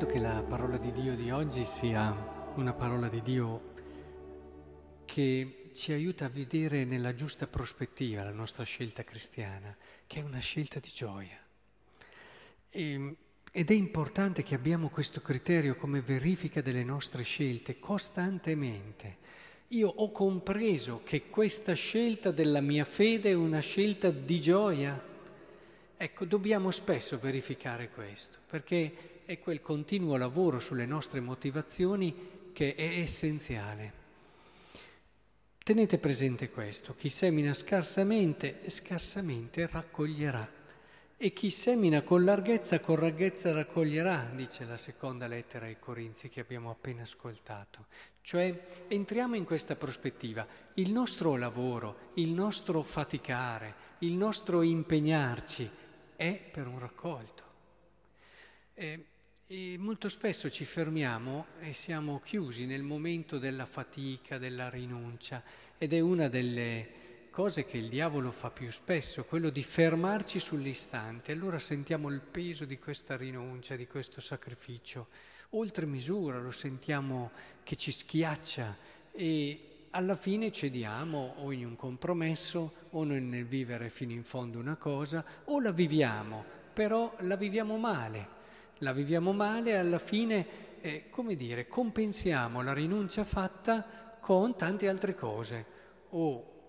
credo che la parola di Dio di oggi sia una parola di Dio che ci aiuta a vedere nella giusta prospettiva la nostra scelta cristiana, che è una scelta di gioia. E, ed è importante che abbiamo questo criterio come verifica delle nostre scelte costantemente. Io ho compreso che questa scelta della mia fede è una scelta di gioia. Ecco, dobbiamo spesso verificare questo, perché è quel continuo lavoro sulle nostre motivazioni che è essenziale. Tenete presente questo, chi semina scarsamente, scarsamente raccoglierà e chi semina con larghezza, con larghezza raccoglierà, dice la seconda lettera ai Corinzi che abbiamo appena ascoltato. Cioè entriamo in questa prospettiva, il nostro lavoro, il nostro faticare, il nostro impegnarci è per un raccolto. E, e molto spesso ci fermiamo e siamo chiusi nel momento della fatica, della rinuncia ed è una delle cose che il diavolo fa più spesso, quello di fermarci sull'istante. Allora sentiamo il peso di questa rinuncia, di questo sacrificio. Oltre misura lo sentiamo che ci schiaccia e alla fine cediamo o in un compromesso o nel vivere fino in fondo una cosa o la viviamo, però la viviamo male. La viviamo male e alla fine, eh, come dire, compensiamo la rinuncia fatta con tante altre cose, o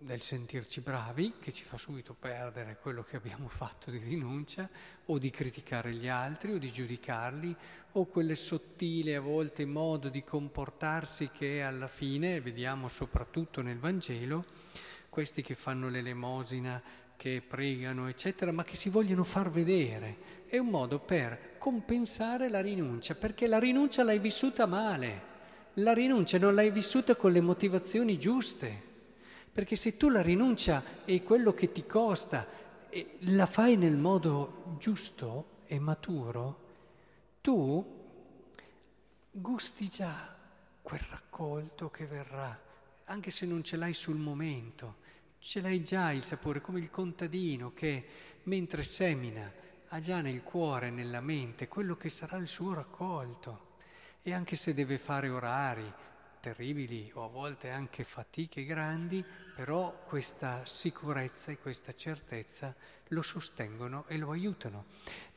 del sentirci bravi, che ci fa subito perdere quello che abbiamo fatto di rinuncia, o di criticare gli altri, o di giudicarli, o quelle sottile a volte modo di comportarsi che alla fine, vediamo soprattutto nel Vangelo, questi che fanno l'elemosina, che pregano, eccetera, ma che si vogliono far vedere. È un modo per compensare la rinuncia, perché la rinuncia l'hai vissuta male, la rinuncia non l'hai vissuta con le motivazioni giuste, perché se tu la rinuncia è quello che ti costa e la fai nel modo giusto e maturo, tu gusti già quel raccolto che verrà, anche se non ce l'hai sul momento Ce l'hai già il sapore, come il contadino che mentre semina ha già nel cuore, nella mente, quello che sarà il suo raccolto. E anche se deve fare orari terribili o a volte anche fatiche grandi, però questa sicurezza e questa certezza lo sostengono e lo aiutano.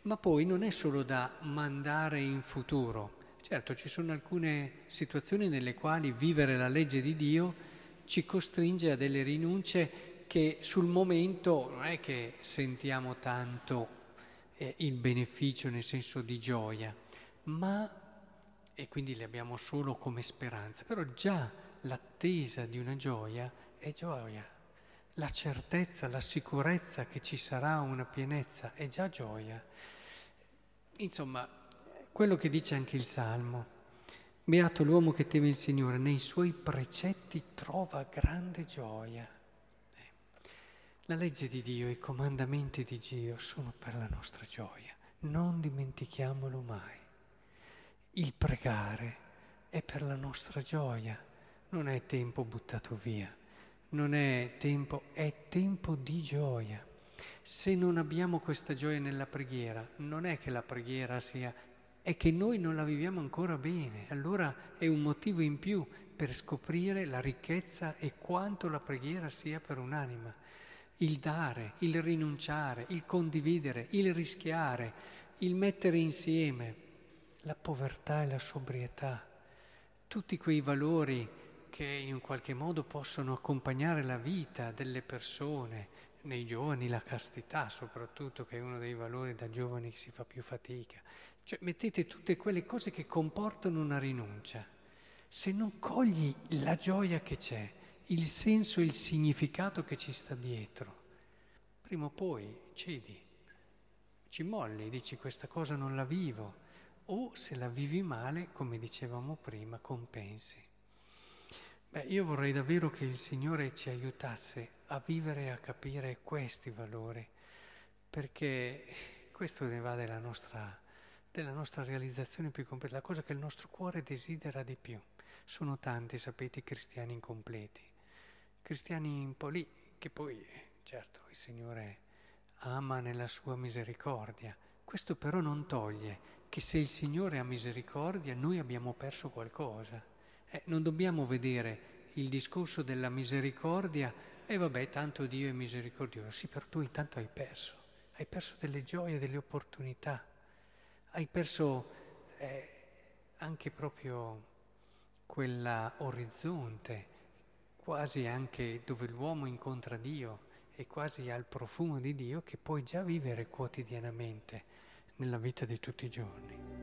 Ma poi non è solo da mandare in futuro. Certo, ci sono alcune situazioni nelle quali vivere la legge di Dio ci costringe a delle rinunce che sul momento non è che sentiamo tanto eh, il beneficio nel senso di gioia, ma, e quindi le abbiamo solo come speranza, però già l'attesa di una gioia è gioia, la certezza, la sicurezza che ci sarà una pienezza è già gioia. Insomma, quello che dice anche il Salmo. Beato l'uomo che teme il Signore, nei suoi precetti trova grande gioia. Eh. La legge di Dio, i comandamenti di Dio sono per la nostra gioia, non dimentichiamolo mai. Il pregare è per la nostra gioia, non è tempo buttato via, non è tempo, è tempo di gioia. Se non abbiamo questa gioia nella preghiera, non è che la preghiera sia è che noi non la viviamo ancora bene, allora è un motivo in più per scoprire la ricchezza e quanto la preghiera sia per un'anima. Il dare, il rinunciare, il condividere, il rischiare, il mettere insieme la povertà e la sobrietà, tutti quei valori che in un qualche modo possono accompagnare la vita delle persone, nei giovani la castità soprattutto, che è uno dei valori da giovani che si fa più fatica. Cioè mettete tutte quelle cose che comportano una rinuncia. Se non cogli la gioia che c'è, il senso e il significato che ci sta dietro, prima o poi cedi, ci molli, dici questa cosa non la vivo, o se la vivi male, come dicevamo prima, compensi. Beh, io vorrei davvero che il Signore ci aiutasse a vivere e a capire questi valori, perché questo ne va della nostra, della nostra realizzazione più completa, la cosa che il nostro cuore desidera di più. Sono tanti, sapete, i cristiani incompleti, cristiani un po' lì, che poi, certo, il Signore ama nella sua misericordia Questo però non toglie che se il Signore ha misericordia noi abbiamo perso qualcosa. Eh, non dobbiamo vedere il discorso della misericordia e vabbè, tanto Dio è misericordioso. Sì, però tu intanto hai perso, hai perso delle gioie, delle opportunità, hai perso eh, anche proprio quella orizzonte, quasi anche dove l'uomo incontra Dio e quasi al profumo di Dio che puoi già vivere quotidianamente nella vita di tutti i giorni.